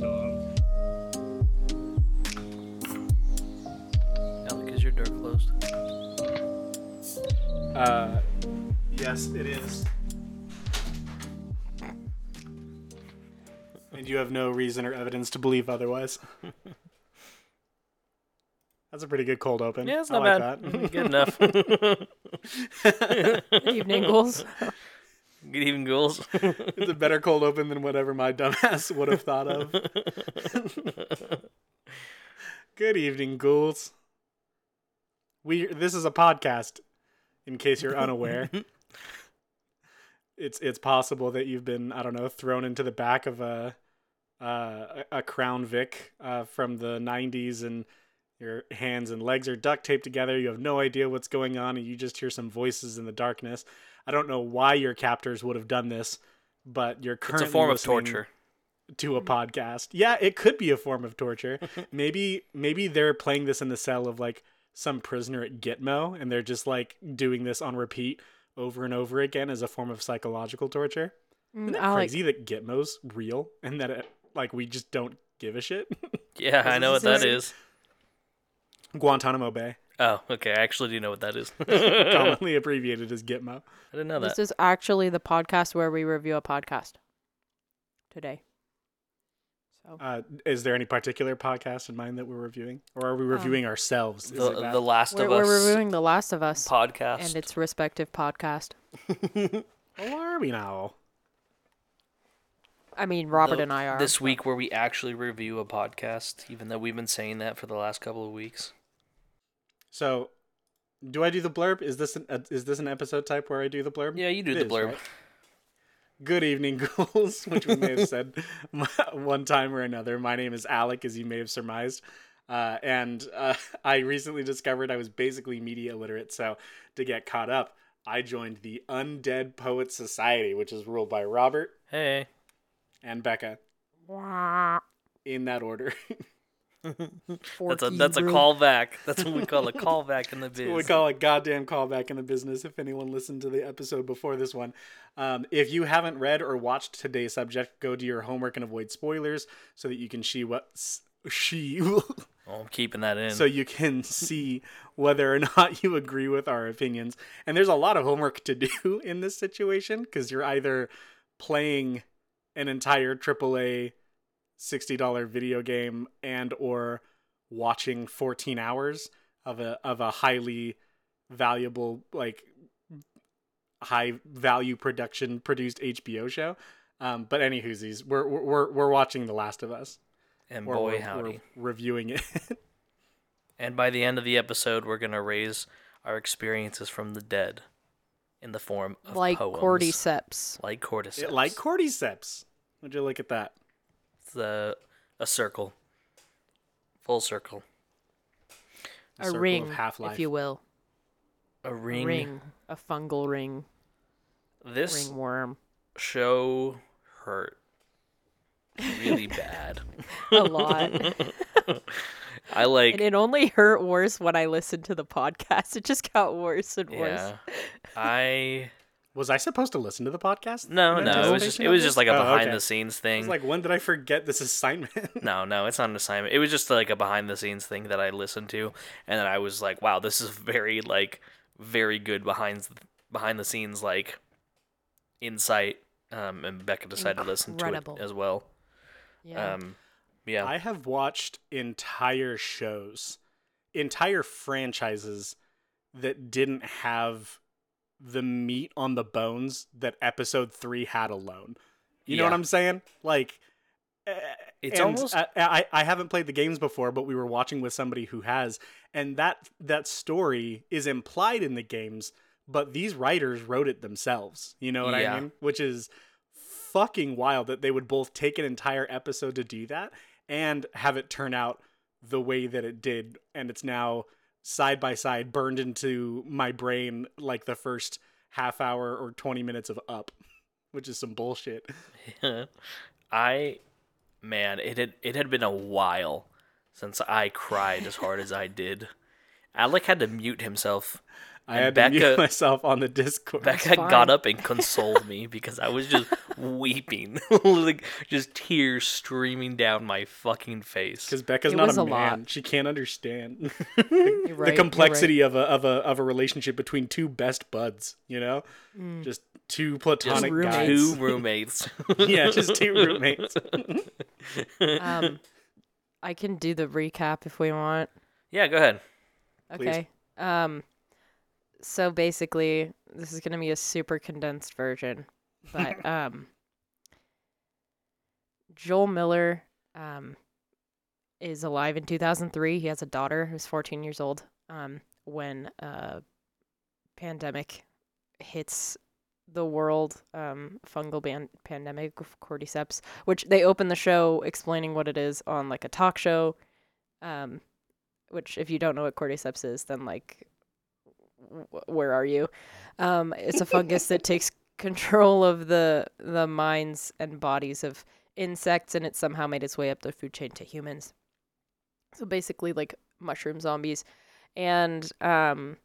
taking so? Alec, is your door closed? Uh, yes, it is. And you have no reason or evidence to believe otherwise. That's a pretty good cold open. Yeah, it's I not like bad. that. Good enough. Good evening, ghouls. Good evening, ghouls. it's a better cold open than whatever my dumbass would have thought of. Good evening, ghouls. We this is a podcast, in case you're unaware. it's it's possible that you've been I don't know thrown into the back of a uh, a Crown Vic uh, from the '90s and your hands and legs are duct taped together. You have no idea what's going on, and you just hear some voices in the darkness. I don't know why your captors would have done this, but you're It's a form of torture. to a podcast. Yeah, it could be a form of torture. maybe maybe they're playing this in the cell of like some prisoner at Gitmo, and they're just like doing this on repeat over and over again as a form of psychological torture. Mm, Isn't that Alec, crazy that Gitmo's real and that it, like we just don't give a shit? Yeah, I know what that is. Guantanamo Bay, Oh, okay. I actually do know what that is. Commonly abbreviated as Gitmo. I didn't know that. this is actually the podcast where we review a podcast today. So Uh, is there any particular podcast in mind that we're reviewing, or are we reviewing ourselves? Is it The, that? the Last we're, of we're Us reviewing The Last of Us podcast. and its respective podcast. Who are we now? I mean, Robert The- and I are this week where we actually review a podcast, even though we've been saying that for the last couple of weeks. So, do I do the blurb? Is this an uh, is this an episode type where I do the blurb? Yeah, you do It the is, blurb. right? Good evening, ghouls, which we may have said one time or another. My name is Alec, as you may have surmised. Uh, and uh, I recently discovered I was basically media illiterate. So, to get caught up, I joined the Undead Poets Society, which is ruled by Robert Hey, and Becca in that order. That's a that's a callback. That's what we call a callback in the biz. we call a goddamn callback in the business if anyone listened to the episode before this one um, if you haven't read or watched today's subject go do your homework and avoid spoilers so that you can see what she oh, I'm keeping that in. so you can see whether or not you agree with our opinions and there's a lot of homework to do in this situation because you're either playing an entire aaa $60 video game and or watching 14 hours of a of a highly valuable like high value production produced HBO show. Um, but any whoosies, we're we're we're watching The Last of Us. and boy we're, howdy. we're reviewing it. And by the end of the episode, we're gonna raise our experiences from the dead in the form of like poems. cordyceps. Like cordyceps. It like cordyceps. Would you look at that? It's a, a circle. Full circle. A A circle of ring, Half-Life. if you will. A A ring. ring. A fungal ring. This Ringworm. show hurt really bad. A lot. I like and it only hurt worse when I listened to the podcast. It just got worse and worse. I Was I supposed to listen to the podcast? no no it was just it was just like a Oh, behind okay. the scenes I thing. was like, when did I forget this assignment? no no it's not an assignment. It was just like a behind the scenes thing that I listened to, and then I was like, wow, this is very like very good behind behind the scenes like insight. Um, and Becca decided to listen to it as well. Yeah. Um, yeah. I have watched entire shows, entire franchises that didn't have the meat on the bones that episode three had alone. You know what I'm saying? Like, uh, It's almost- I, I I haven't played the games before, but we were watching with somebody who has, and that that story is implied in the games, but these writers wrote it themselves. You know what Yeah. I mean? Which is fucking wild that they would both take an entire episode to do that and have it turn out the way that it did, and it's now side by side burned into my brain like the first half hour or 20 minutes of up which is some bullshit I man, it had it had been a while since I cried as hard as I did. Alec had to mute himself I And had to mute myself on the Discord. Becca got up and consoled me because I was just weeping, like just tears streaming down my fucking face. because Becca's It not a a man. lot. She can't understand You're the right, you're complexity of a of a of a relationship between two best buds. You know, Mm. just two Just platonic roommates. guys. two roommates. yeah, just two roommates. Um, I can do the recap if we want. yeah, go ahead. Please. Okay. Um so basically this is going to be a super condensed version, but um Joel Miller um is alive in 2003. He has a daughter who's 14 years old um when a pandemic hits the world um fungal ban- pandemic of cordyceps which they open the show explaining what it is on like a talk show um which if you don't know what cordyceps is then like where are you um it's a fungus that takes control of the the minds and bodies of insects and it somehow made its way up the food chain to humans so basically like mushroom zombies and um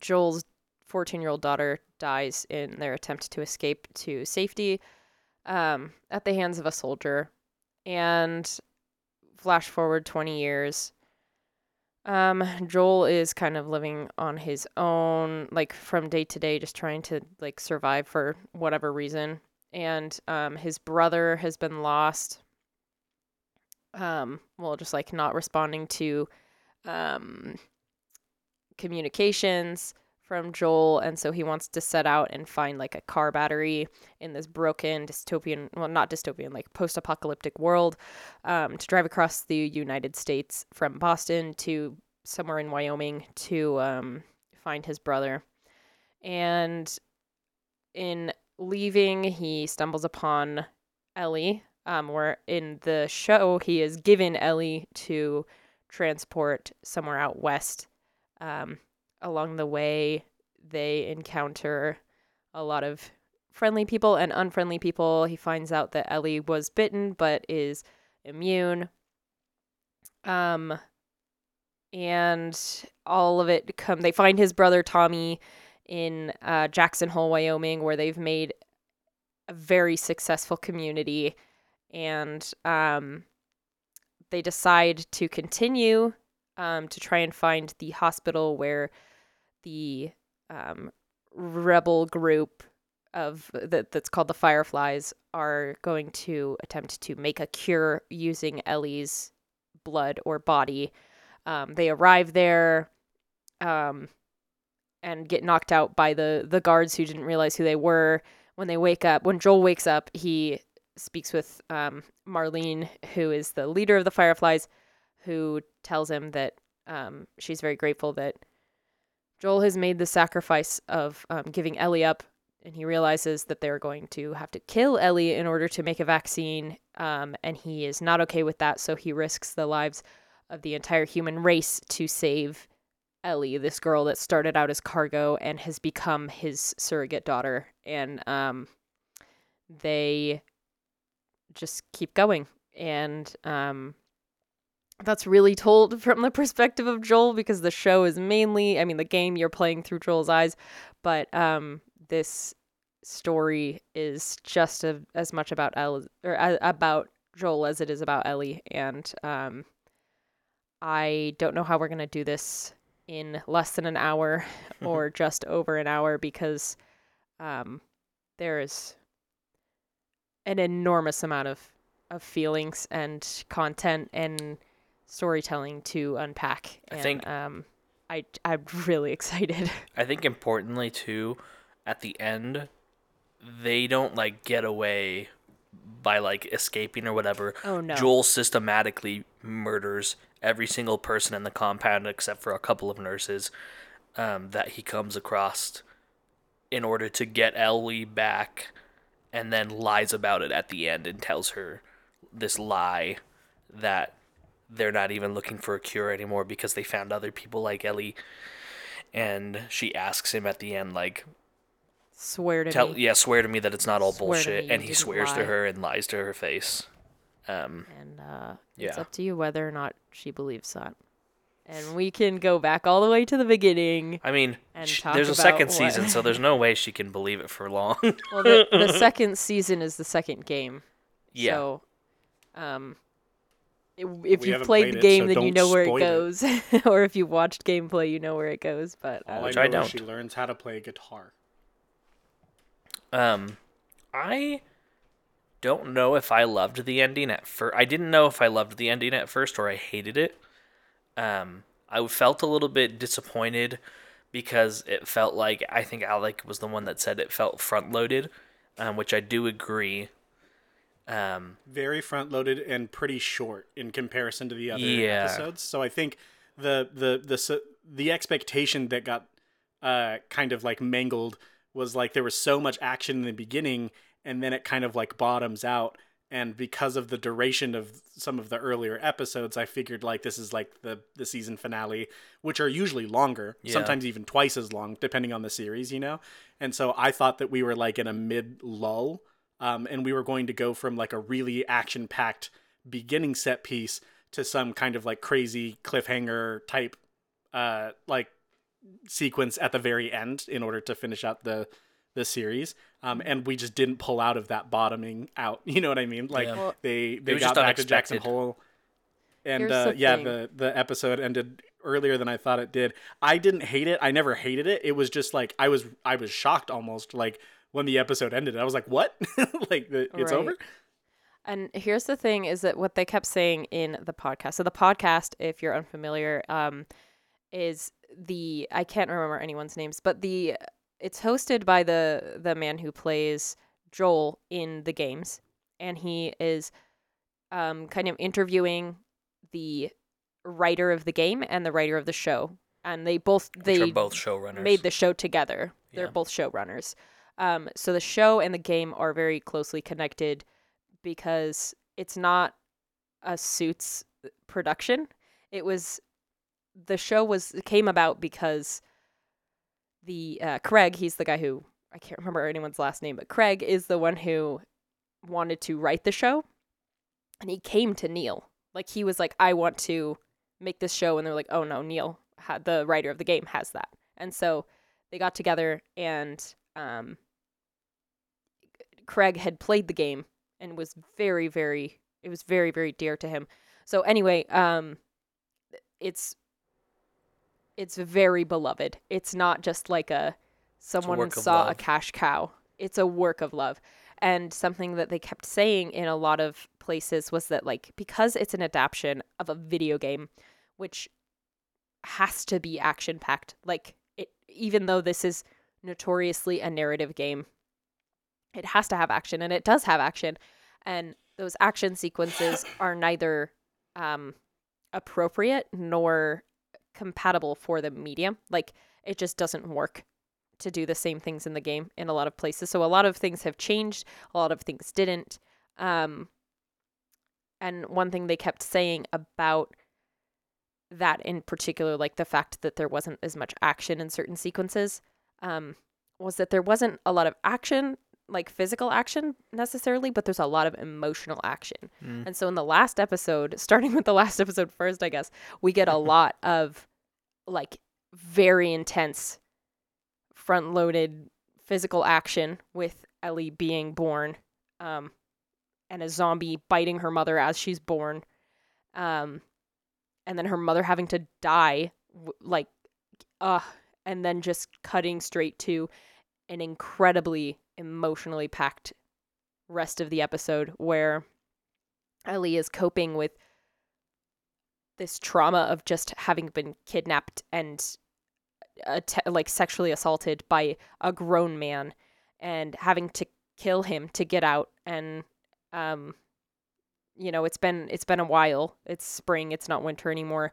joel's 14 year old daughter dies in their attempt to escape to safety um, at the hands of a soldier. And flash forward 20 years. Um, Joel is kind of living on his own, like from day to day, just trying to like survive for whatever reason. And um, his brother has been lost. Um, well, just like not responding to um, communications from Joel, and so he wants to set out and find like a car battery in this broken dystopian, well, not dystopian, like post apocalyptic world um, to drive across the United States from Boston to somewhere in Wyoming to um, find his brother. And in leaving, he stumbles upon Ellie, um, where in the show he is given Ellie to transport somewhere out west. Um, along the way, they encounter a lot of friendly people and unfriendly people. He finds out that Ellie was bitten but is immune. Um, and all of it come. They find his brother Tommy in uh, Jackson Hole, Wyoming, where they've made a very successful community, and um, they decide to continue um, to try and find the hospital where the um, rebel group of that that's called the Fireflies are going to attempt to make a cure using Ellie's blood or body. Um, they arrive there um, and get knocked out by the the guards who didn't realize who they were. When they wake up, when Joel wakes up, he speaks with um, Marlene, who is the leader of the Fireflies, who tells him that um, she's very grateful that Joel has made the sacrifice of um, giving Ellie up, and he realizes that they're going to have to kill Ellie in order to make a vaccine, um, and he is not okay with that, so he risks the lives of the entire human race to save Ellie, this girl that started out as cargo and has become his surrogate daughter, and um, they just keep going, and um, that's really told from the perspective of Joel because the show is mainly, I mean, the game you're playing through Joel's eyes, but um, this story is just a, as much about El or a, about Joel as it is about Ellie, and um, I don't know how we're gonna do this in less than an hour or just over an hour because um, there's an enormous amount of of feelings and content and storytelling to unpack. I and, think- um, I I'm really excited. I think importantly too, at the end, they don't like get away by like escaping or whatever. Oh no. Joel systematically murders every single person in the compound except for a couple of nurses um, that he comes across in order to get Ellie back and then lies about it at the end and tells her this lie that they're not even looking for a cure anymore because they found other people like Ellie and she asks him at the end like Swear to tell me. yeah swear to me that it's not all Swear bullshit and he swears lie. to her and lies to her face um And uh, it's up to you whether or not she believes that. and we can go back all the way to the beginning. I mean, And sh- talk there's a second what- season, so there's no way she can believe it for long. Well, the, the second season is the second game. yeah. So, um, if We you've played, played the it, game, so then you know where it spoil it. goes, or if you've watched gameplay, you know where it goes. But uh, Which I I know don't. she learns how to play guitar. Um, I don't know if I loved the ending at first. I didn't know if I loved the ending at first or I hated it. Um, I felt a little bit disappointed because it felt like I think Alec was the one that said it felt front loaded, um, which I do agree. Um, Very front loaded and pretty short in comparison to the other Yeah. episodes. So I think the the the the expectation that got uh kind of like mangled was like there was so much action in the beginning and then it kind of like bottoms out and because of the duration of some of the earlier episodes I figured like this is like the the season finale which are usually longer Yeah. sometimes even twice as long depending on the series you know and so I thought that we were like in a mid lull um, and we were going to go from like a really action packed beginning set piece to some kind of like crazy cliffhanger type uh like sequence at the very end in order to finish out the the series. Um and we just didn't pull out of that bottoming out. You know what i mean? Like Yeah. They they got just back to jackson hole. And Here's uh the yeah thing. the the episode ended earlier than i thought it did. I didn't hate it. I never hated it. It was just like i was i was shocked almost. Like when the episode ended i was like what like the, it's Right. over And here's the thing is that what they kept saying in the podcast. So the podcast, if you're unfamiliar, um, is the I can't remember anyone's names, but the it's hosted by the the man who plays Joel in the games, and he is um kind of interviewing the writer of the game and the writer of the show, and they both they both showrunners. made the show together. They're Yeah. both showrunners. Um, so the show and the game are very closely connected because it's not a suits production. It was the show was came about because the uh, Craig, he's the guy who I can't remember anyone's last name, but Craig is the one who wanted to write the show, and he came to Neil. Like he was like, I want to make this show, and they're like, Oh no, Neil, the writer of the game, has that, and so they got together, and um, Craig had played the game and was very, very, it was very, very dear to him. So anyway, um, it's it's very beloved. It's not just like a someone of saw a cash cow. It's a work of love. And something that they kept saying in a lot of places was that like because it's an adaptation of a video game, which has to be action packed. Like it even though this is notoriously a narrative game, it has to have action and it does have action. And those action sequences are neither um appropriate nor compatible for the medium. Like it just doesn't work to do the same things in the game in a lot of places. So a lot of things have changed, a lot of things didn't. Um and one thing they kept saying about that in particular, like the fact that there wasn't as much action in certain sequences, um, was that there wasn't a lot of action, like physical action necessarily, but there's a lot of emotional action. Mm. And so in the last episode, starting with the last episode first, I guess, we get a lot of like very intense front loaded physical action with Ellie being born um and a zombie biting her mother as she's born um and then her mother having to die like uh and then just cutting straight to an incredibly emotionally packed rest of the episode where Ellie is coping with this trauma of just having been kidnapped and att- like sexually assaulted by a grown man and having to kill him to get out and um you know it's been it's been a while. It's spring. It's not winter anymore.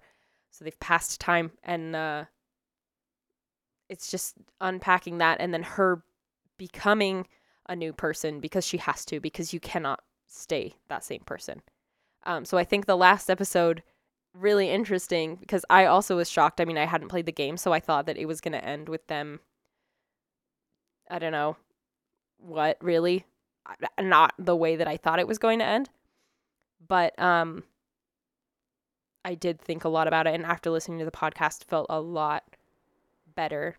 So they've passed time and uh it's just unpacking that and then her becoming a new person because she has to because you cannot stay that same person. Um so i think the last episode really interesting because i also was shocked. I mean i hadn't played the game so i thought that it was going to end with them i don't know what really? Not the way that i thought it was going to end. But um I did think a lot about it and after listening to the podcast felt a lot better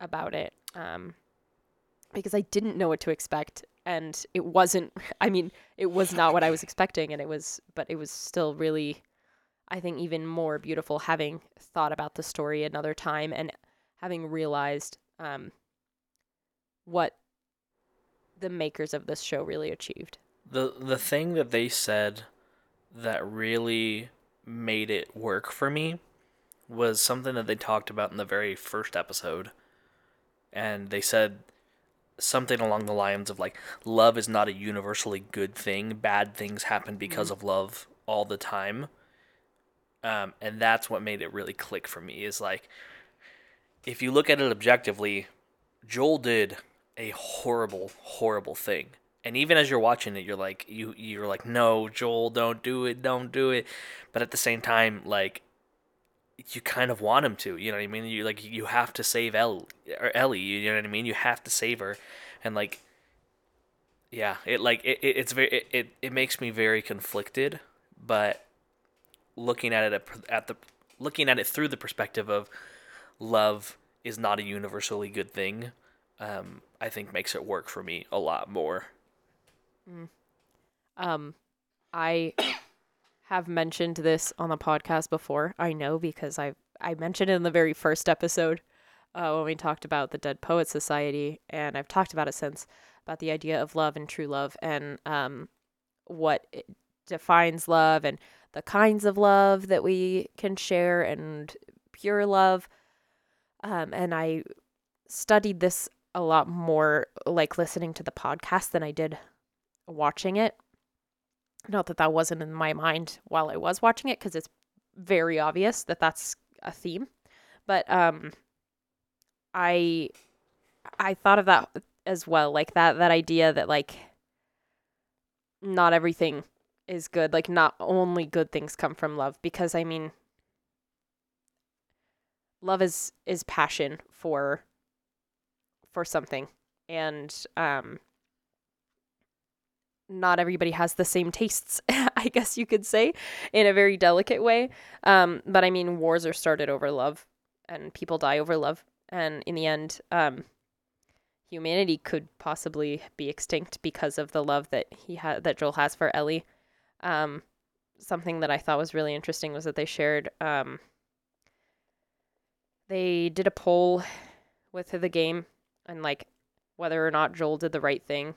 about it. Um because I didn't know what to expect and it wasn't I mean, it was not what I was expecting and it was but it was still really I think even more beautiful having thought about the story another time and having realized um what the makers of this show really achieved. The the thing that they said that really made it work for me was something that they talked about in the very first episode. And they said something along the lines of like love is not a universally good thing. Bad things happen because of love all the time. Um, and that's what made it really click for me is like if you look at it objectively, Joel did a horrible, horrible thing. And even as you're watching it, you're like you you're like, no, Joel, don't do it, don't do it. But at the same time, like you kind of want him to, you know what I mean? You like you have to save El or Ellie, you know what I mean? You have to save her, and like, yeah, it like it, it it's very it, it it makes me very conflicted, but looking at it at, at the looking at it through the perspective of love is not a universally good thing, um, I think makes it work for me a lot more. Um, I have mentioned this on the podcast before. I know because I I mentioned it in the very first episode uh, when we talked about the Dead Poet Society, and I've talked about it since about the idea of love and true love and um, what defines love and the kinds of love that we can share and pure love. Um, and I studied this a lot more, like listening to the podcast, than I did watching it. Not that that wasn't in my mind while I was watching it, because it's very obvious that that's a theme. But um, I I thought of that as well, like that that idea that like not everything is good, like not only good things come from love, because I mean, love is is passion for for something, and um not everybody has the same tastes, I guess you could say, in a very delicate way. Um, but I mean, wars are started over love, and people die over love, and in the end, um, humanity could possibly be extinct because of the love that he had that Joel has for Ellie. Um, something that I thought was really interesting was that they shared. Um, they did a poll with the game and like whether or not Joel did the right thing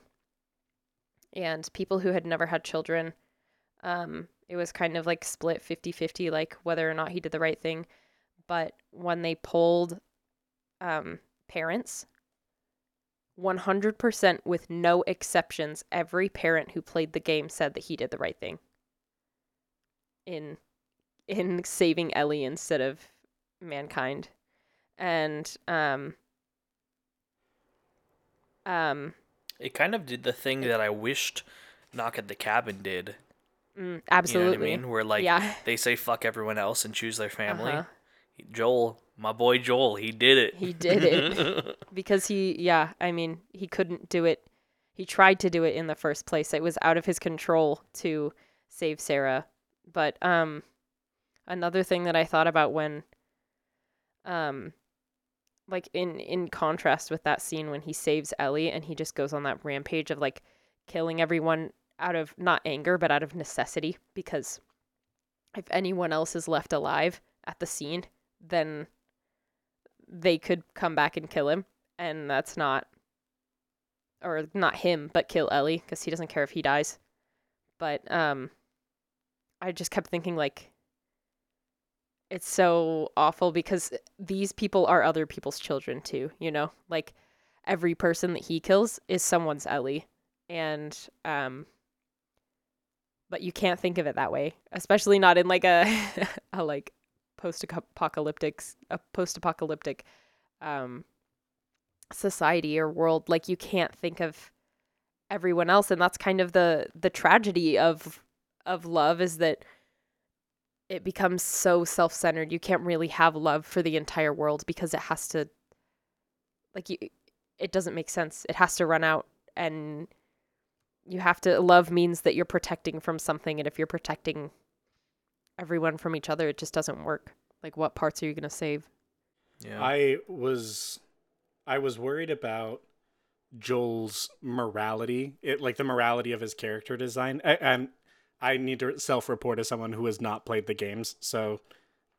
and people who had never had children um it was kind of like split 50-50 like whether or not he did the right thing. But when they polled um parents 100% with no exceptions every parent who played the game said that he did the right thing in in saving Ellie instead of mankind. And um um It kind of did the thing that I wished Knock at the Cabin did. mm, absolutely You know what I mean? Where like yeah they say fuck everyone else and choose their family. Uh-huh. Joel, my boy Joel, he did it. He did it. because he yeah i mean he couldn't do it he tried to do it in the first place it was out of his control to save sarah but um another thing that i thought about when um like in in contrast with that scene when he saves ellie and he just goes on that rampage of like killing everyone out of not anger but out of necessity because if anyone else is left alive at the scene then they could come back and kill him. And that's not or not him but kill ellie because he doesn't care if he dies. But um i just kept thinking like it's so awful because these people are other people's children too you know? Like every person that he kills is someone's ellie. And um but you can't think of it that way especially not in like a a like post-apocalyptic a post-apocalyptic um society or world. Like you can't think of everyone else. And that's kind of the the tragedy of of love is that it becomes so self-centered you can't really have love for the entire world because it has to like you it doesn't make sense it has to run out and you have to love means that you're protecting from something and if you're protecting everyone from each other, it just doesn't work. Like, what parts are you gonna save? Yeah. I was I was worried about Joel's morality, it like the morality of his character design. I, and I need to self-report as someone who has not played the games, so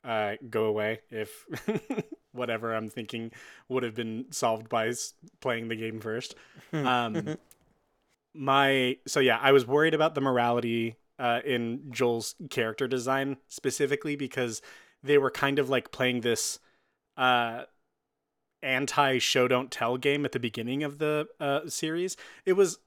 uh, go away if whatever I'm thinking would have been solved by playing the game first. Um, my so yeah, I was worried about the morality uh, in Joel's character design specifically because they were kind of like playing this uh, anti show don't tell game at the beginning of the uh, series. It was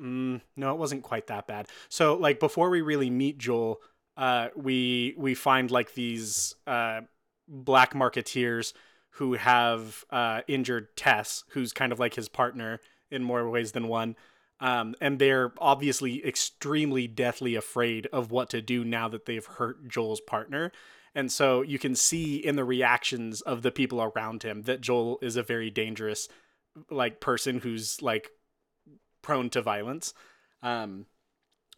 mm, no, it wasn't quite that bad. So like before we really meet Joel, uh, we we find like these uh, black marketeers who have uh, injured Tess, who's kind of like his partner in more ways than one. Um, and they're obviously extremely deathly afraid of what to do now that they've hurt Joel's partner. And so you can see in the reactions of the people around him that Joel is a very dangerous like person who's like prone to violence. Um,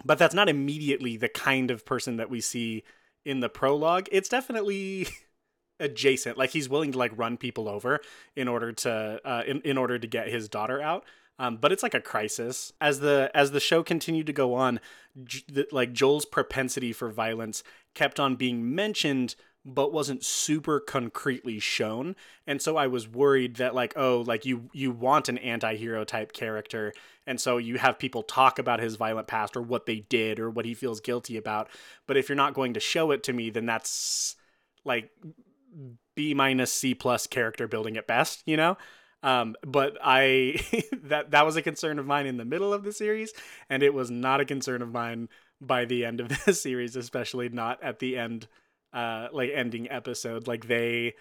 but that's not immediately the kind of person that we see in the prologue. It's definitely adjacent. Like he's willing to like run people over in order to uh, in in order to get his daughter out. Um, but it's like a crisis as the as the show continued to go on. J- the, like Joel's propensity for violence kept on being mentioned, but wasn't super concretely shown. And so I was worried that like oh like you you want an anti-hero type character and so you have people talk about his violent past or what they did or what he feels guilty about but if you're not going to show it to me then that's like B minus C plus character building at best, you know? Um, but I that that was a concern of mine in the middle of the series, and it was not a concern of mine by the end of the series, especially not at the end, uh, like ending episode. Like they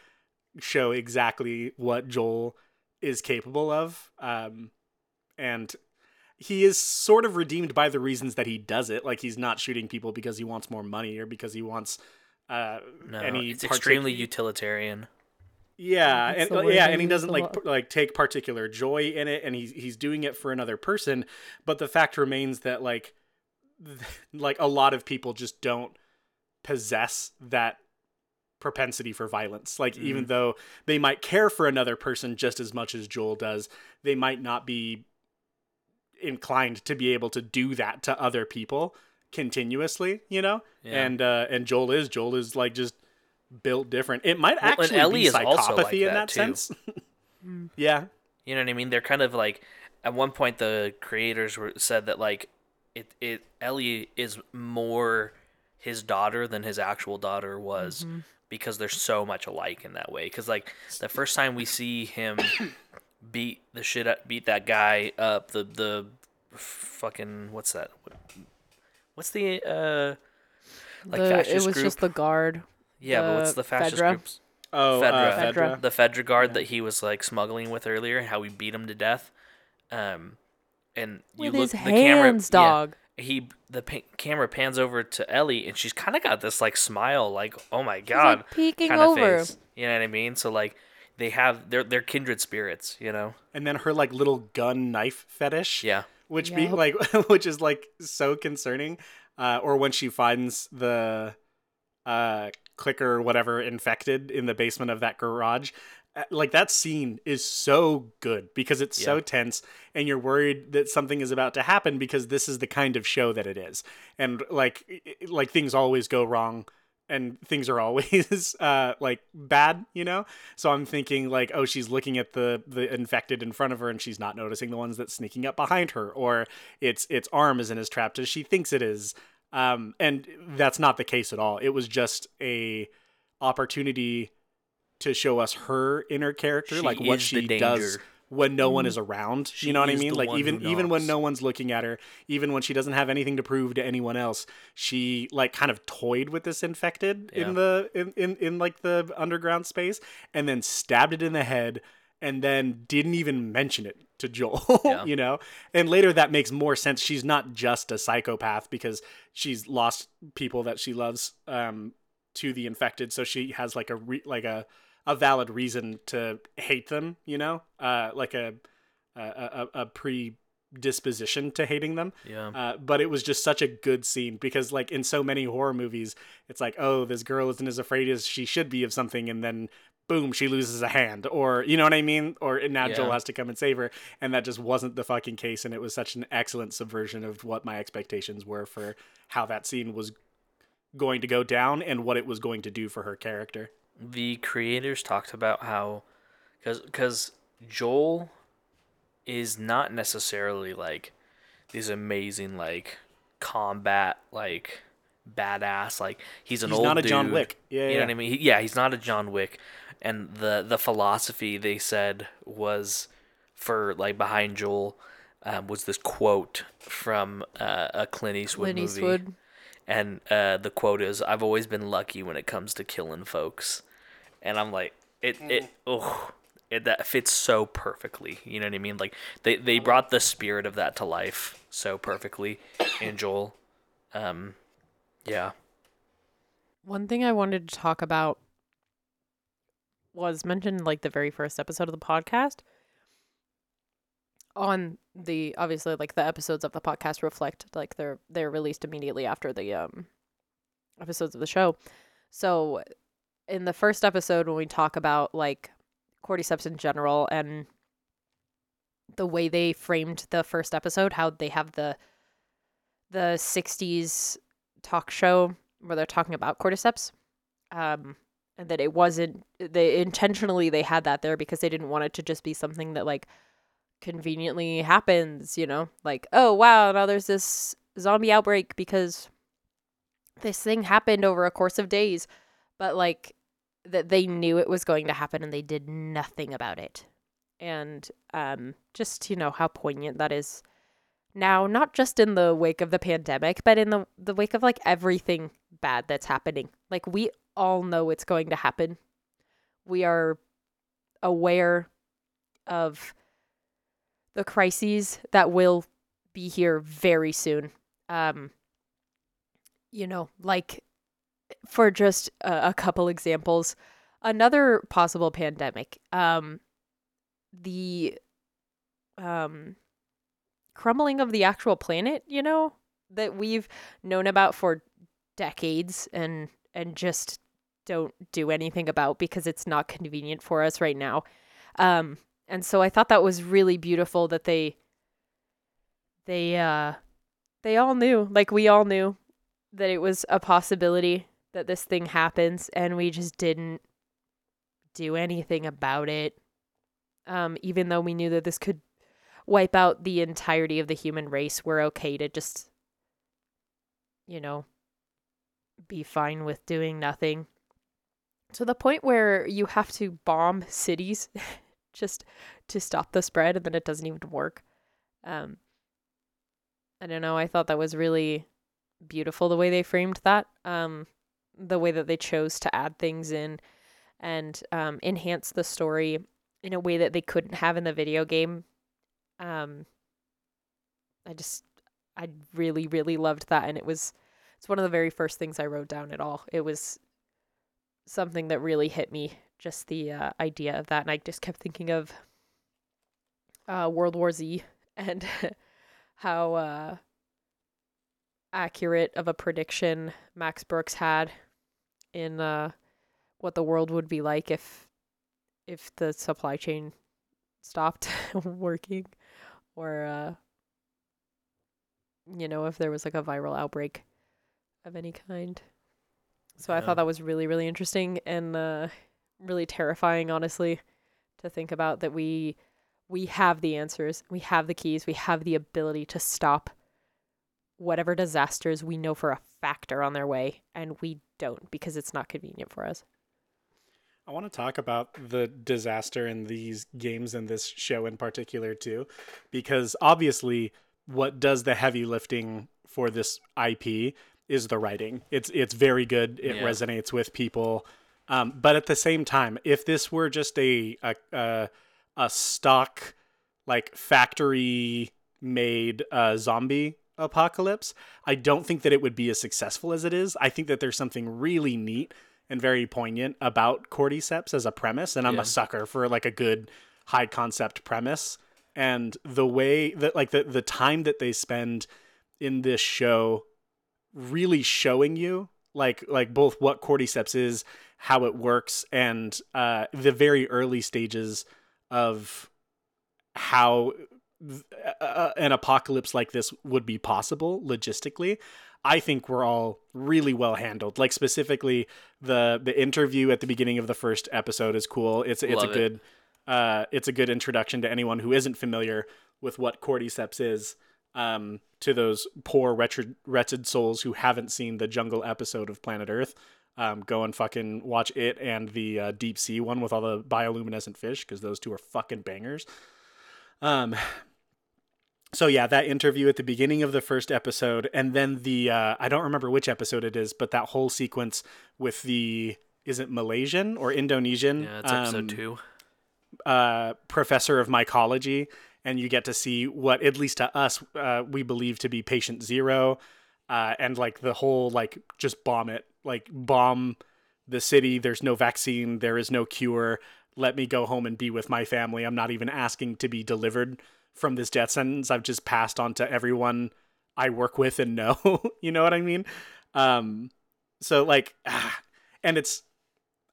show exactly what Joel is capable of, um, and he is sort of redeemed by the reasons that he does it. Like he's not shooting people because he wants more money or because he wants uh, no, any it's partic- extremely utilitarian. yeah, That's and yeah, and he doesn't like p- like take particular joy in it, and he's he's doing it for another person. But the fact remains that like th- like a lot of people just don't possess that propensity for violence. Like even though they might care for another person just as much as Joel does, they might not be inclined to be able to do that to other people continuously. You know, Yeah. and uh, and Joel is Joel is like just built different. It might Well, actually Ellie be is also like psychopathy in that, that too. sense. yeah, You know what I mean? They're kind of like at one point the creators were said that like it it Ellie is more his daughter than his actual daughter was because they're so much alike in that way. Because like the first time we see him beat the shit out, beat that guy up, the the fucking what's that? What, what's the uh like The- fascist it was group? just the guard. yeah, but what's the the fascist Fedra. groups? Oh, Fedra. Uh, Fedra. Fedra. the Fedra guard that he was like smuggling with earlier, and how we beat him to death. Um, and you With look his the hands, camera, yeah, dog. He the pa- camera pans over to Ellie, and she's kind of got this like smile, like "Oh my He's, god," like peeking kind of over. face. You know what I mean? So like they have they're they're kindred spirits. You know? And then her like little gun knife fetish. Yeah. which be Yep. like which is like so concerning uh or when she finds the uh clicker or whatever infected in the basement of that garage like that scene is so good because it's so tense and you're worried that something is about to happen because this is the kind of show that it is. And like like things always go wrong and things are always uh like bad you know? So i'm thinking like oh she's looking at the the infected in front of her and she's not noticing the ones that's sneaking up behind her or its its arm isn't as trapped as she thinks it is. Um and that's not the case at all. It was just a opportunity to show us her inner character She like what she does when no one is around She you know what i mean like even even when no one's looking at her even when she doesn't have anything to prove to anyone else she like kind of toyed with this infected Yeah. in the in, in in like the underground space and then stabbed it in the head and then didn't even mention it to Joel, Yeah. you know? And later that makes more sense. She's not just a psychopath because she's lost people that she loves um to the infected, so she has like a re- like a a valid reason to hate them, you know? Uh like a a a, a pre to hating them. Yeah. Uh, but it was just such a good scene because, like, in so many horror movies, it's like, oh, this girl isn't as afraid as she should be of something, and then boom, she loses a hand, or you know what I mean? Or now Yeah. Joel has to come and save her, and that just wasn't the fucking case, and it was such an excellent subversion of what my expectations were for how that scene was going to go down and what it was going to do for her character. The creators talked about how because because joel is not necessarily like these amazing like combat like badass like he's an He's old not a John. Wick. Yeah, you know yeah. what i mean He- yeah he's not a john wick and the the philosophy they said was for like behind joel um, was this quote from uh, a clint eastwood Clint movie Eastwood. And uh, the quote is, "I've always been lucky when it comes to killing folks," and I'm like, it it oh, it that fits so perfectly. You know what I mean? Like they they brought the spirit of that to life so perfectly in Joel. Um, yeah, One thing I wanted to talk about was mentioned like the very first episode of the podcast. On the obviously like the episodes of the podcast reflect like they're they're released immediately after the um episodes of the show. So in the first episode when we talk about like cordyceps in general and the way they framed the first episode, how they have the the 60s talk show where they're talking about cordyceps um and that it wasn't they intentionally they had that there because they didn't want it to just be something that like conveniently happens you know? Like oh wow now there's this zombie outbreak because this thing happened over a course of days. But like that they knew it was going to happen and they did nothing about it. And um just you know how poignant that is now not just in the wake of the pandemic but in the the wake of like everything bad that's happening. Like we all know it's going to happen. We are aware of the crises that will be here very soon um you know like for just a, a couple examples another possible pandemic um the um crumbling of the actual planet, you know, that we've known about for decades and and just don't do anything about because it's not convenient for us right now. Um and so I thought that was really beautiful that they they uh they all knew, like we all knew that it was a possibility that this thing happens and we just didn't do anything about it. Um even though we knew that this could wipe out the entirety of the human race, we're okay to just, you know, be fine with doing nothing. To the point where you have to bomb cities just to stop the spread and then it doesn't even work. Um, I don't know. I thought that was really beautiful the way they framed that. Um, the way that they chose to add things in and um, enhance the story in a way that they couldn't have in the video game um i just i really really loved that and it was it's one of the very first things i wrote down at all it was something that really hit me just the uh, idea of that and i just kept thinking of uh world war z and how uh accurate of a prediction max brooks had in uh what the world would be like if if the supply chain stopped working or uh you know if there was like a viral outbreak of any kind. So i thought that was really really interesting and uh really terrifying honestly to think about that we we have the answers we have the keys we have the ability to stop whatever disasters we know for a fact are on their way and we don't because it's not convenient for us I want to talk about the disaster in these games and this show in particular too, because obviously what does the heavy lifting for this IP is the writing. It's it's very good. It Yeah. resonates with people. Um, but at the same time, if this were just a a a, a stock like factory made uh, zombie apocalypse, I don't think that it would be as successful as it is. I think that there's something really neat and very poignant about cordyceps as a premise, and I'm Yeah. a sucker for like a good high concept premise. and the way that like the the time that they spend in this show really showing you like like both what cordyceps is how it works and uh the very early stages of how th- uh, an apocalypse like this would be possible logistically i think we're all really well handled. Like specifically the the interview at the beginning of the first episode is cool. It's it's Love a it. good uh it's a good introduction to anyone who isn't familiar with what cordyceps is um to those poor wretched wretched souls who haven't seen the jungle episode of planet earth um, go and fucking watch it and the uh, deep sea one with all the bioluminescent fish because those two are fucking bangers. Um, so yeah, that interview at the beginning of the first episode, and then the uh, I don't remember which episode it is, but that whole sequence with the is it Malaysian or Indonesian? Yeah, it's episode um, two. uh, professor of mycology, and you get to see what, at least to us, uh, we believe to be patient zero, uh, and like the whole like just bomb it, like bomb the city. There's no vaccine. There is no cure. Let me go home and be with my family. I'm not even asking to be delivered from this death sentence. I've just passed on to everyone I work with and know. you know what I mean? Um, so like, and it's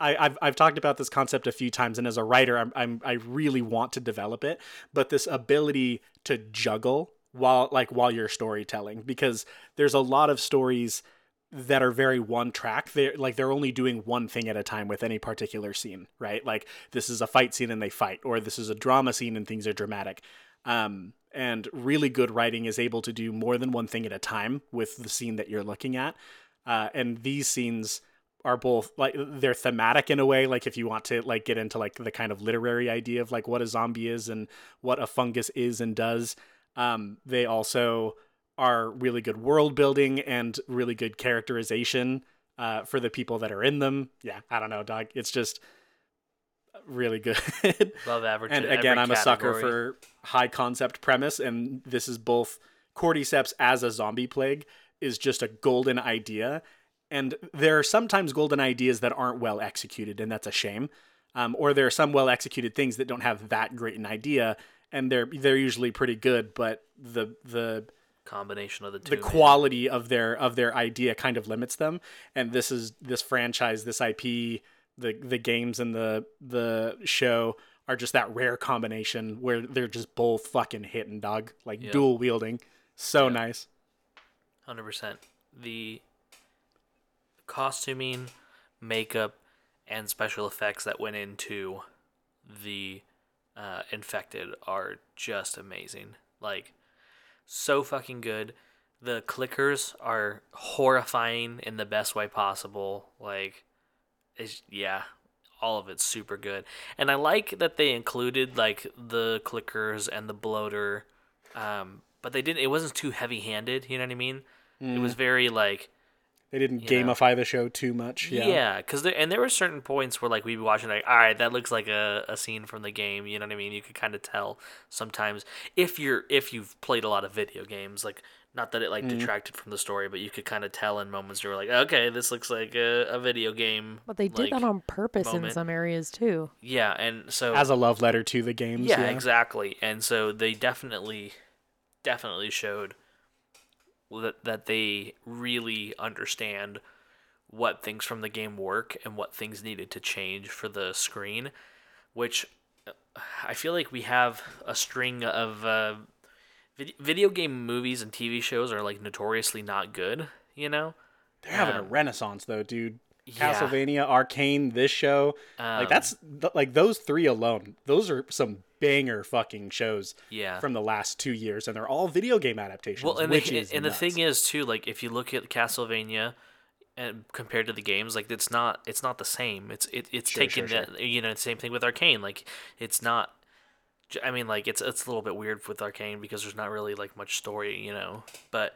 I, I've I've talked about this concept a few times, and as a writer, I'm, I'm I really want to develop it. But this ability to juggle while like while you're storytelling, because there's a lot of stories that are very one track. They're like they're only doing one thing at a time with any particular scene, right? Like this is a fight scene and they fight, or this is a drama scene and things are dramatic. Um, and really good writing is able to do more than one thing at a time with the scene that you're looking at. Uh, and these scenes are both like they're thematic in a way like if you want to like get into like the kind of literary idea of like what a zombie is and what a fungus is and does um they also are really good world building and really good characterization uh for the people that are in them. Yeah i don't know dog. It's just really good. Above average. and again i'm a sucker for high concept premise and this is both cordyceps as a zombie plague is just a golden idea. And there are sometimes golden ideas that aren't well executed and that's a shame. Um, or there are some well executed things that don't have that great an idea and they're they're usually pretty good but the the combination of the two. the man. quality of their of their idea kind of limits them and this is this franchise this ip the the games and the the show are just that rare combination where they're just both fucking hitting dog like dual wielding so nice Hundred percent. The costuming, makeup, and special effects that went into the uh, infected are just amazing. Like, so fucking good. The clickers are horrifying in the best way possible. Like, it's, yeah, all of it's super good. And I like that they included like the clickers and the bloater, um, but they didn't. It wasn't too heavy-handed. You know what I mean? It was very like they didn't you know. gamify the show too much yeah, yeah, because there and there were certain points where like we'd be watching like, all right, that looks like a, a scene from the game. You know what I mean? You could kind of tell sometimes if you're if you've played a lot of video games, like not that it like Mm-hmm. detracted from the story, but you could kind of tell in moments where like, okay, this looks like a, a video game. But they did like, that on purpose in some areas too. Yeah, and so as a love letter to the games yeah, yeah, exactly. And so they definitely, definitely showed that that they really understand what things from the game work and what things needed to change for the screen, which uh, I feel like we have a string of uh, vid- video game movies and TV shows are like notoriously not good. You know, they're having a Um, renaissance though dude Yeah. castlevania arcane this show Um, like that's th- like those three alone those are some banger fucking shows yeah. from the last two years and they're all video game adaptations Well, and, which the, and the thing is too, like if you look at Castlevania, and compared to the games, like it's not it's not the same. It's it, it's Sure, taking sure, that you know same thing with Arcane. Like it's not. I mean, like it's it's a little bit weird with Arcane because there's not really like much story, you know. But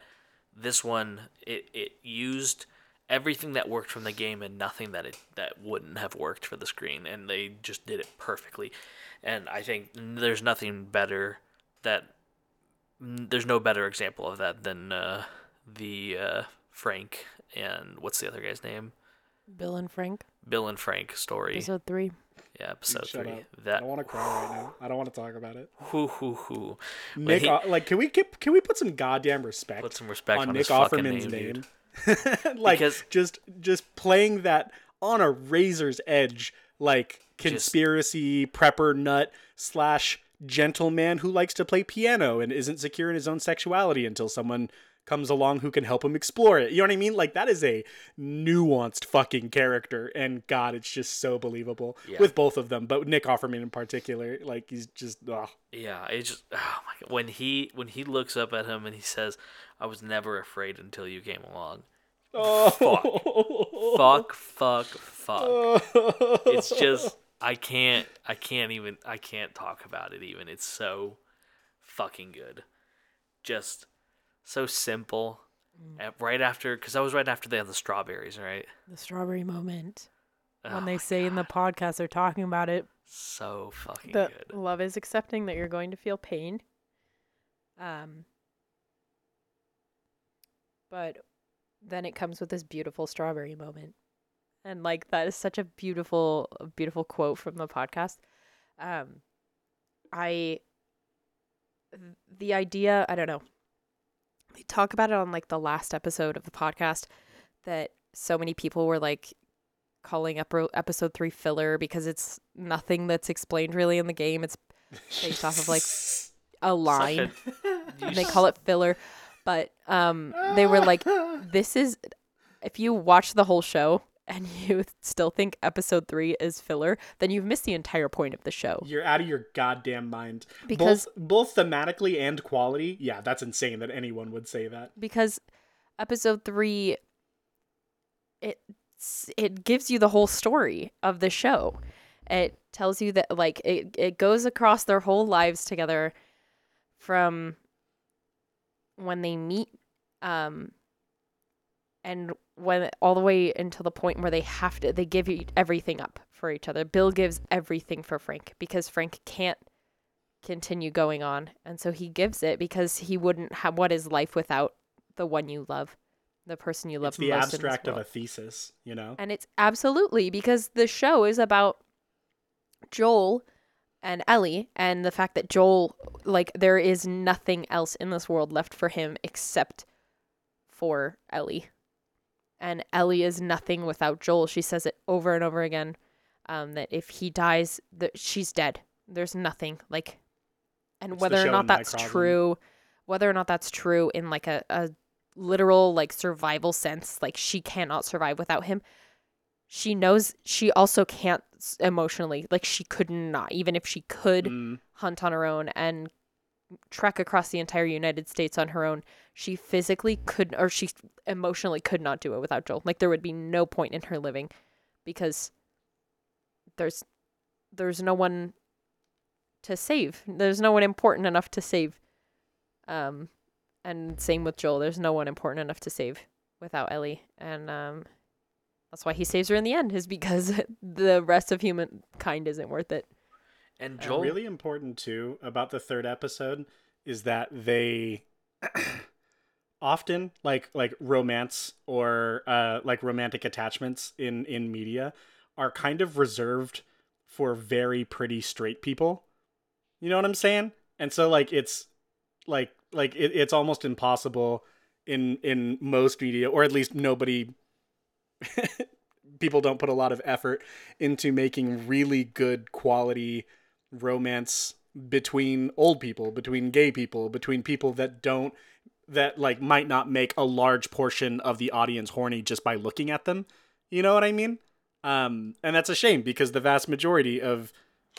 this one, it it used everything that worked from the game and nothing that it that wouldn't have worked for the screen, and they just did it perfectly. And I think there's nothing better that there's no better example of that than uh, the uh, Frank and what's the other guy's name? Bill and Frank, Bill and Frank story. episode three. yeah, episode Shut three. up. I That don't want to cry right now. I don't want to talk about it. whoo hoo hoo. Nick, he- like, can we get, can we put some goddamn respect Put some respect on, on Nick Offerman's name, name? like, Because- just just playing that on a razor's edge, like Just- conspiracy prepper nut slash gentleman who likes to play piano and isn't secure in his own sexuality until someone comes along who can help him explore it. You know what I mean? Like that is a nuanced fucking character, and God, it's just so believable Yeah. with both of them, but Nick Offerman in particular. Like he's just ugh. Yeah, it just oh my god. When he when he looks up at him and he says, "I was never afraid until you came along." Oh, Fuck, fuck, fuck. It's just I can't I can't even I can't talk about it even. It's so fucking good. Just so simple. At, right after cuz I was right after they had the strawberries, right? The strawberry moment. Oh when they my say in the podcast, they're talking about it. so fucking that good. love is accepting that you're going to feel pain. Um, but then it comes with this beautiful strawberry moment, and like that is such a beautiful, beautiful quote from the podcast. Um, I the idea I don't know. They talk about it on like the last episode of the podcast that so many people were like calling up episode three filler because it's nothing that's explained really in the game. It's based off of, like, a line. A- and they call it filler, but um, they were like, "This is if you watch the whole show and you still think episode three is filler, then you've missed the entire point of the show." You're out of your goddamn mind. Because- both, both thematically and quality, yeah, that's insane that anyone would say that. because episode three it it gives you the whole story of the show it tells you that like it, it goes across their whole lives together from when they meet um and when all the way until the point where they have to they give everything up for each other. Bill gives everything for frank because frank can't continue going on. And so he gives it because he wouldn't have what is life without the one you love the person you love It's the most in this abstract of a thesis, you know? And it's absolutely because the show is about Joel and Ellie and the fact that Joel like there is nothing else in this world left for him except for Ellie. And Ellie is nothing without Joel. She says it over and over again um, that if he dies, that she's dead. There's nothing like, and It's whether or not that's true, whether or not that's true in like a, a literal like survival sense, like she cannot survive without him. She knows she also can't emotionally, like she could not, even if she could Mm, hunt on her own and trek across the entire United States on her own. She physically could, or she emotionally could not do it without Joel. Like there would be no point in her living because there's there's no one to save. There's no one important enough to save. Um, and same with Joel. There's no one important enough to save without Ellie, and um, that's why he saves her in the end. Is because the rest of humankind isn't worth it. And and Joel really important too about the third episode is that they often like like romance or uh like romantic attachments in in media are kind of reserved for very pretty straight people. You know what I'm saying? And so like it's like like it, it's almost impossible in in most media or at least nobody people don't put a lot of effort into making really good quality romance between old people, between gay people, between people that don't that like might not make a large portion of the audience horny just by looking at them. You know what I mean? Um, and that's a shame because the vast majority of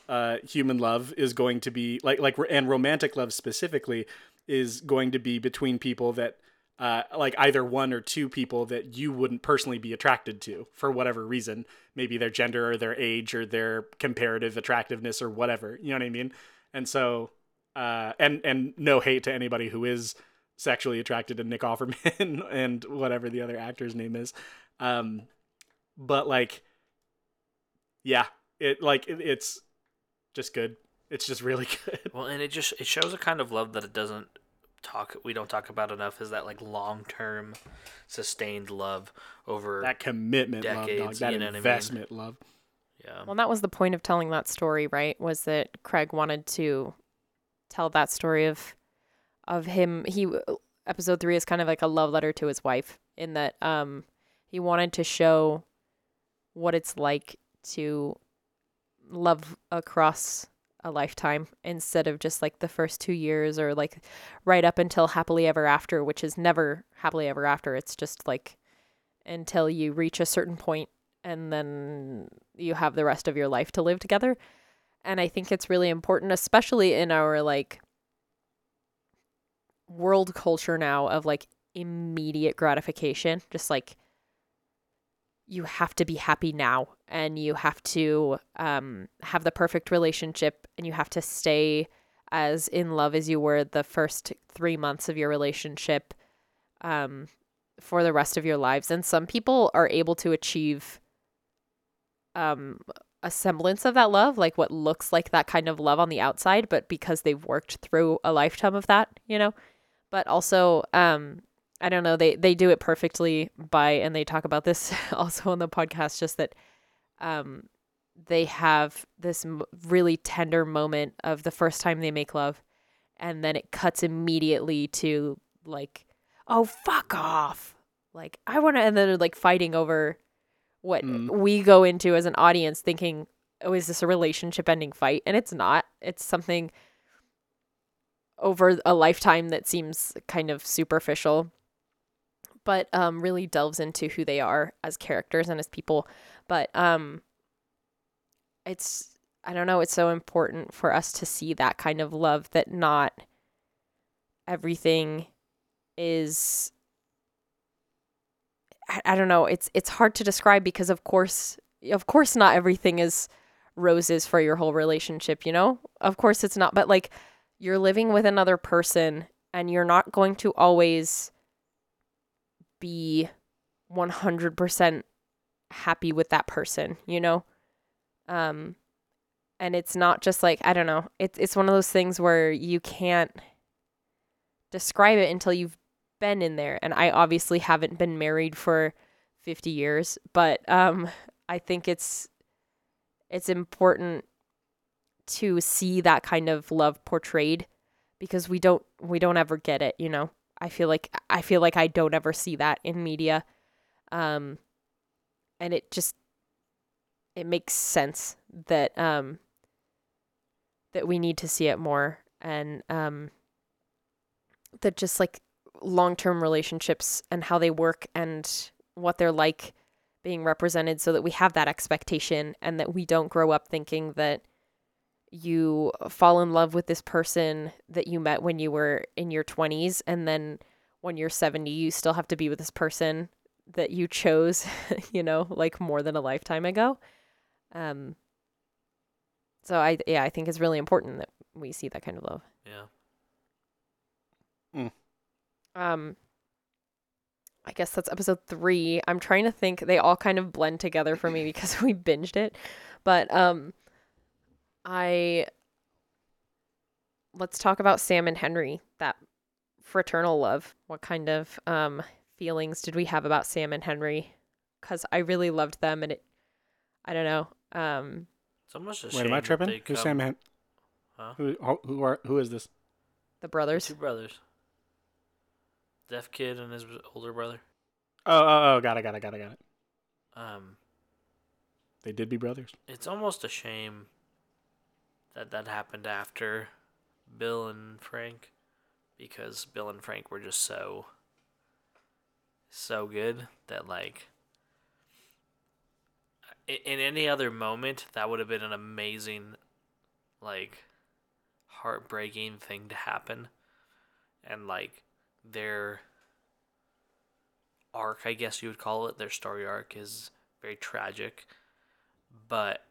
uh, human love is going to be like like and romantic love specifically is going to be between people that uh, like either one or two people that you wouldn't personally be attracted to for whatever reason, maybe their gender or their age or their comparative attractiveness or whatever. You know what I mean? And so, uh, and and no hate to anybody who is sexually attracted to Nick Offerman and whatever the other actor's name is, um, but like, yeah, it like it, it's just good. It's just really good. Well, and it just it shows a kind of love that it doesn't talk we don't talk about enough is that like long term sustained love over That commitment, love, dog. That you know what I mean? investment, love. yeah. Well, that was the point of telling that story, right? Was that Craig wanted to tell that story of of him. He episode three is kind of like a love letter to his wife in that um he wanted to show what it's like to love across a lifetime instead of just like the first two years or like right up until happily ever after, which is never happily ever after. It's just like until you reach a certain point and then you have the rest of your life to live together. And I think it's really important, especially in our like world culture now of like immediate gratification, just like you have to be happy now and you have to um, have the perfect relationship and you have to stay as in love as you were the first three months of your relationship um, for the rest of your lives. And some people are able to achieve um, a semblance of that love, like what looks like that kind of love on the outside, but because they've worked through a lifetime of that, you know. But also, um, I don't know, they they do it perfectly by, and they talk about this also on the podcast, just that um, they have this really tender moment of the first time they make love, and then it cuts immediately to like, oh fuck off, like I want to, and then they're like fighting over what Mm. we go into as an audience thinking, oh, is this a relationship ending fight? And it's not. It's something over a lifetime that seems kind of superficial, but um, really delves into who they are as characters and as people. But um, it's, I don't know, it's so important for us to see that kind of love that not everything is I, I don't know it's it's hard to describe because of course of course not everything is roses for your whole relationship you know of course it's not but like you're living with another person and you're not going to always be 100% happy with that person you know? Um and it's not just like i don't know it's it's one of those things where you can't describe it until you've been in there and i obviously haven't been married for 50 years but um i think it's it's important to see that kind of love portrayed because we don't we don't ever get it you know i feel like i feel like i don't ever see that in media. Um and it just it makes sense that um that we need to see it more and um that just like long-term relationships and how they work and what they're like being represented so that we have that expectation and that we don't grow up thinking that you fall in love with this person that you met when you were in your 20s and then when you're 70 you still have to be with this person that you chose you know like more than a lifetime ago um so i yeah i think it's really important that we see that kind of love Yeah. um I guess that's episode three. I'm trying to think they all kind of blend together for me because we binged it. But um I let's talk about Sam and Henry, that fraternal love. What kind of um feelings did we have about Sam and Henry? Cuz I really loved them and it I don't know. Um It's almost a Wait, am I tripping? they Who's come- Sam? Hen- Huh? who, who who are who is this? the brothers. Two brothers. Deaf kid and his older brother. Oh oh oh, got it, got it, got it, got it. Um, They did be brothers. it's almost a shame that that happened after Bill and Frank, because Bill and Frank were just so so good that like in any other moment that would have been an amazing like heartbreaking thing to happen. And like their arc i guess you would call it their story arc is very tragic. But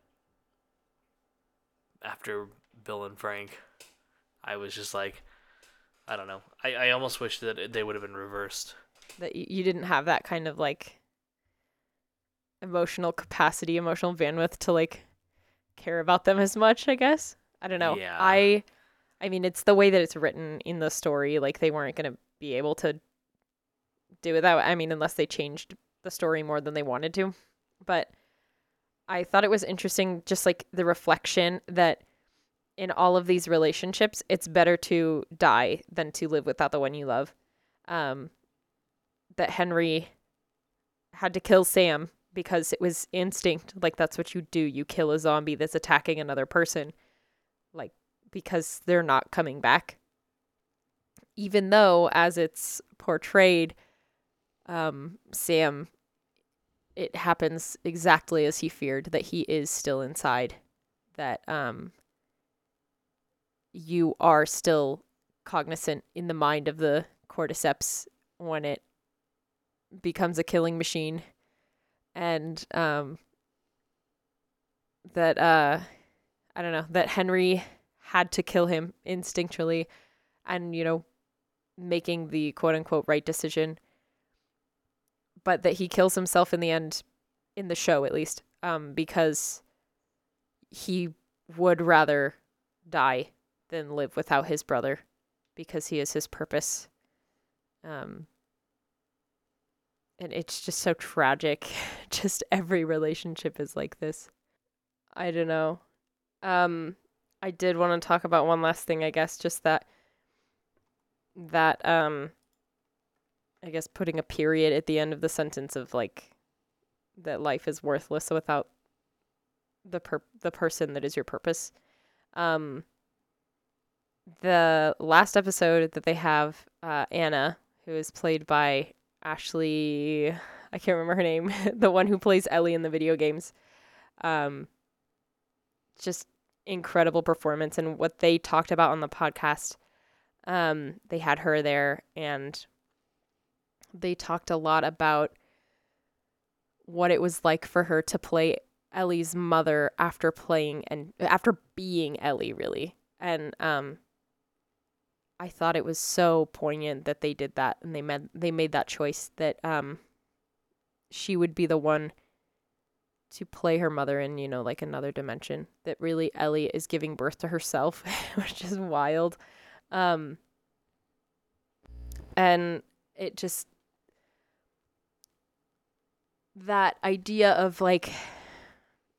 after bill and frank i was just like i don't know i, I almost wish that it- they would have been reversed that you didn't have that kind of like emotional capacity, emotional bandwidth to like care about them as much, I guess. I don't know. Yeah. I I mean, it's the way that it's written in the story. Like they weren't going to be able to do it that way. I mean, unless they changed the story more than they wanted to. But I thought it was interesting, just like the reflection that in all of these relationships, it's better to die than to live without the one you love. Um, that Henry had to kill Sam because it was instinct. Like that's what you do. You kill a zombie that's attacking another person. Like because they're not coming back. Even though as it's portrayed, um, Sam it happens exactly as he feared that he is still inside. That um you are still cognizant in the mind of the cordyceps when it becomes a killing machine and um that uh I don't know that Henry had to kill him instinctually and you know making the quote unquote right decision but that he kills himself in the end in the show at least um because he would rather die than live without his brother because he is his purpose. Um and it's just so tragic. Just every relationship is like this. I don't know. Um i did want to talk about one last thing i guess just that that um i guess putting a period at the end of the sentence of like that life is worthless without the per- the person that is your purpose um the last episode that they have uh anna who is played by Ashley, I can't remember her name, the one who plays Ellie in the video games. Um, just incredible performance and what they talked about on the podcast. Um, they had her there and they talked a lot about what it was like for her to play Ellie's mother after playing and after being Ellie really. And um I thought it was so poignant that they did that and they made they made that choice that um she would be the one to play her mother in, you know, like another dimension. That really Ellie is giving birth to herself, which is wild. Um and it just that idea of like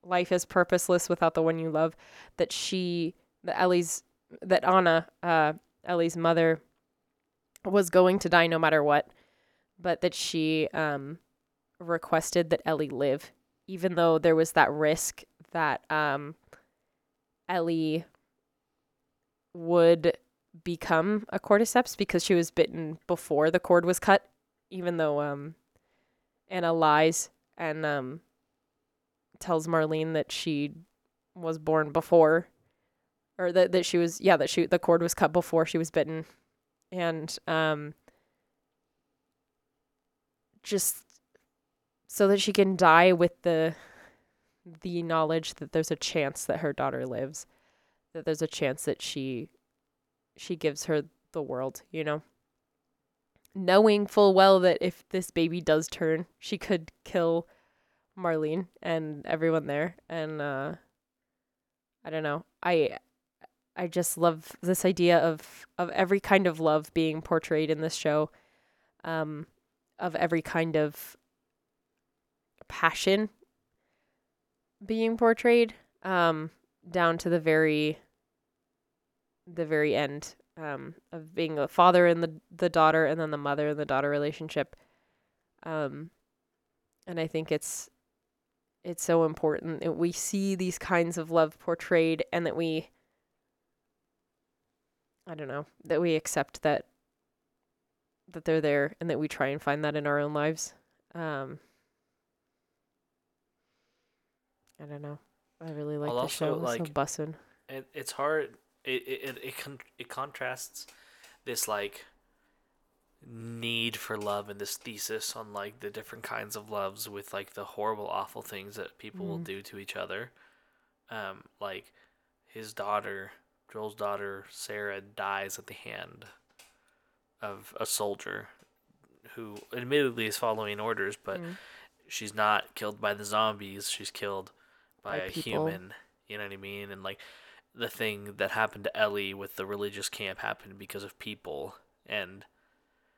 life is purposeless without the one you love that she that Ellie's that Anna uh Ellie's mother was going to die no matter what, but that she um, requested that Ellie live, even though there was that risk that um, Ellie would become a cordyceps because she was bitten before the cord was cut, even though um, Anna lies and um, tells Marlene that she was born before or that that she was yeah that she the cord was cut before she was bitten. And um just so that she can die with the the knowledge that there's a chance that her daughter lives that there's a chance that she she gives her the world you know knowing full well that if this baby does turn she could kill Marlene and everyone there. And uh I don't know. I I just love this idea of of every kind of love being portrayed in this show, um, of every kind of passion being portrayed, um, down to the very the very end um, of being a father and the the daughter, and then the mother and the daughter relationship. Um, and I think it's it's so important that we see these kinds of love portrayed, and that we I don't know, that we accept that that they're there and that we try and find that in our own lives. Um I don't know. I really like I'll the show. It's so like, bussin'. it, it's hard it it it it, con- it contrasts this like need for love and this thesis on like the different kinds of loves with like the horrible awful things that people will Mhm. do to each other um like his daughter joel's daughter sarah dies at the hand of a soldier who admittedly is following orders but Mm. she's not killed by the zombies she's killed by, By a people. human you know what i mean and like the thing that happened to Ellie with the religious camp happened because of people and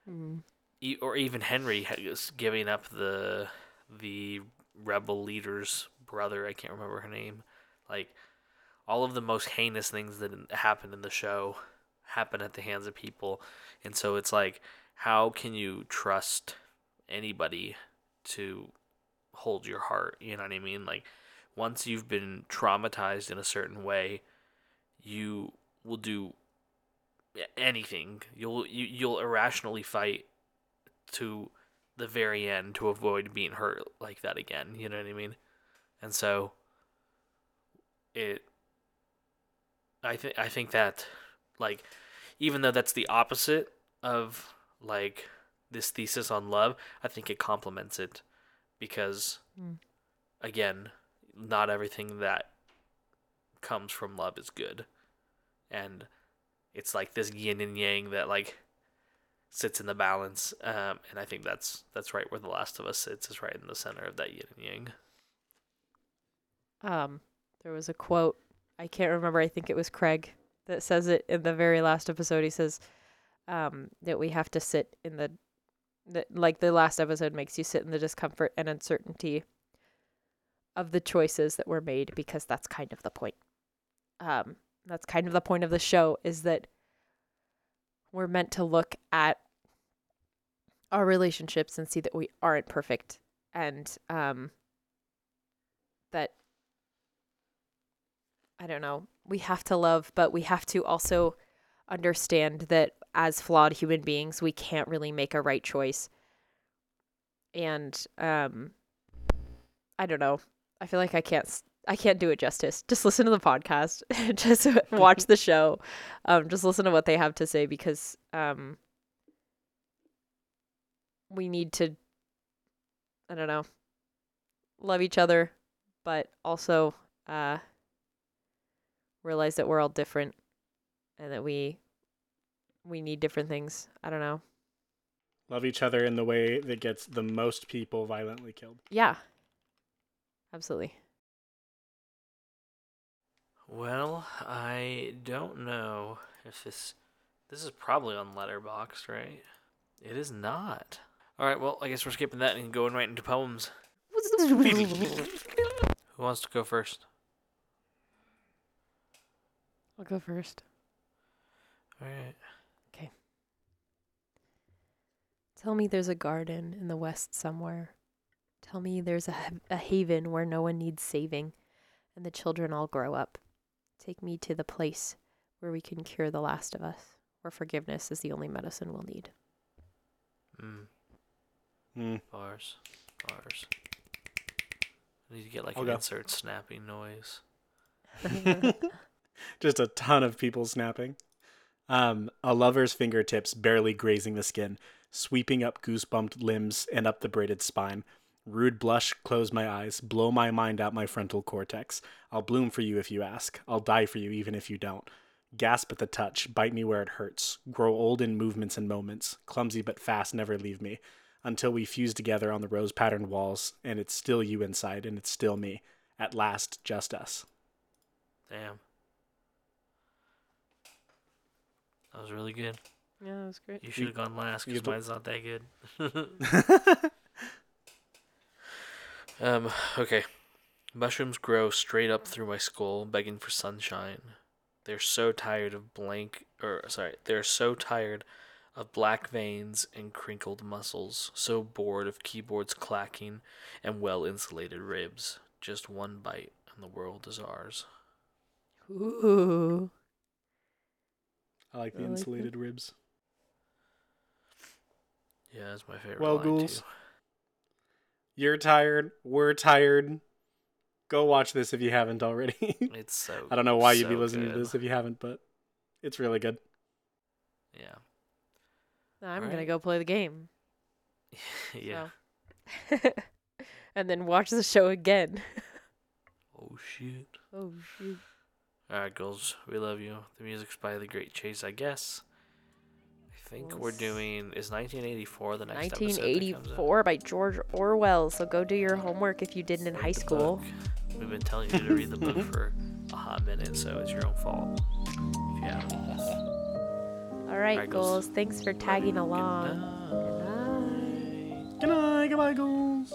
Mm. e- or even Henry is giving up the the rebel leader's brother. I can't remember her name. Like all of the most heinous things that happened in the show happen at the hands of people, and so it's like, how can you trust anybody to hold your heart? You know what I mean? Like once you've been traumatized in a certain way, you will do anything. You'll you, you'll irrationally fight to the very end to avoid being hurt like that again. You know what I mean? And so it I think I think that like even though that's the opposite of like this thesis on love, I think it complements it because Mm. again, not everything that comes from love is good. And it's like this yin and yang that like sits in the balance um, and i think that's that's right where the last of us sits is right in the center of that yin and yang Um, there was a quote. I can't remember. I think it was Craig that says it in the very last episode. He says um, that we have to sit in the, that like the last episode makes you sit in the discomfort and uncertainty of the choices that were made because that's kind of the point. Um, that's kind of the point of the show is that we're meant to look at our relationships and see that we aren't perfect and um that I don't know, we have to love, but we have to also understand that as flawed human beings, we can't really make a right choice. And um I don't know. I feel like I can't I can't do it justice. Just listen to the podcast. just watch the show. Um just listen to what they have to say because um we need to I don't know, love each other, but also uh realize that we're all different and that we we need different things. I don't know. Love each other in the way that gets the most people violently killed. Yeah. Absolutely. Well i don't know if this this is probably on Letterboxd right it is not all right well i guess we're skipping that and going right into poems who wants to go first I'll go first. all right Okay. Tell me there's a garden in the west somewhere. Tell me there's a, ha- a haven where no one needs saving and the children all grow up. Take me to the place where we can cure the last of us, where forgiveness is the only medicine we'll need. mm, Hmm. bars bars I need to get like I'll an go. insert snapping noise Just a ton of people snapping. Um, a lover's fingertips barely grazing the skin, sweeping up goosebumped limbs and up the braided spine. Rude blush, close my eyes, blow my mind out my frontal cortex. I'll bloom for you if you ask. I'll die for you even if you don't. Gasp at the touch, bite me where it hurts. Grow old in movements and moments. Clumsy but fast, never leave me. Until we fuse together on the rose patterned walls, and it's still you inside, and it's still me. At last, just us. damn that was really good Yeah, that was great. you should have gone last you because mine's not that good Um, okay. Mushrooms grow straight up through my skull, begging for sunshine. They're so tired of blank, or sorry, they're so tired of black veins and crinkled muscles, so bored of keyboards clacking and well insulated ribs. Just one bite, and the world is ours. Ooh. I like the I like that. insulated ribs. Yeah, that's my favorite. Well, line, ghouls. too. You're tired. We're tired. Go watch this if you haven't already. It's so. I don't know why you'd be so listening to this if you haven't, but it's really good. Yeah. I'm going to Alright. go play the game. yeah. So. and then watch the show again. Oh shit. Oh, shoot. All right, girls, we love you. The music's by The Great Chase, I guess think we're doing is 1984 the next 1984 by George Orwell. So go do your homework if you didn't in high school. Book. We've been telling you to read the book for a hot minute, so it's your own fault. Yeah. All right, right goals. goals. Thanks for tagging along. Good night. Good night. Goodbye, goals.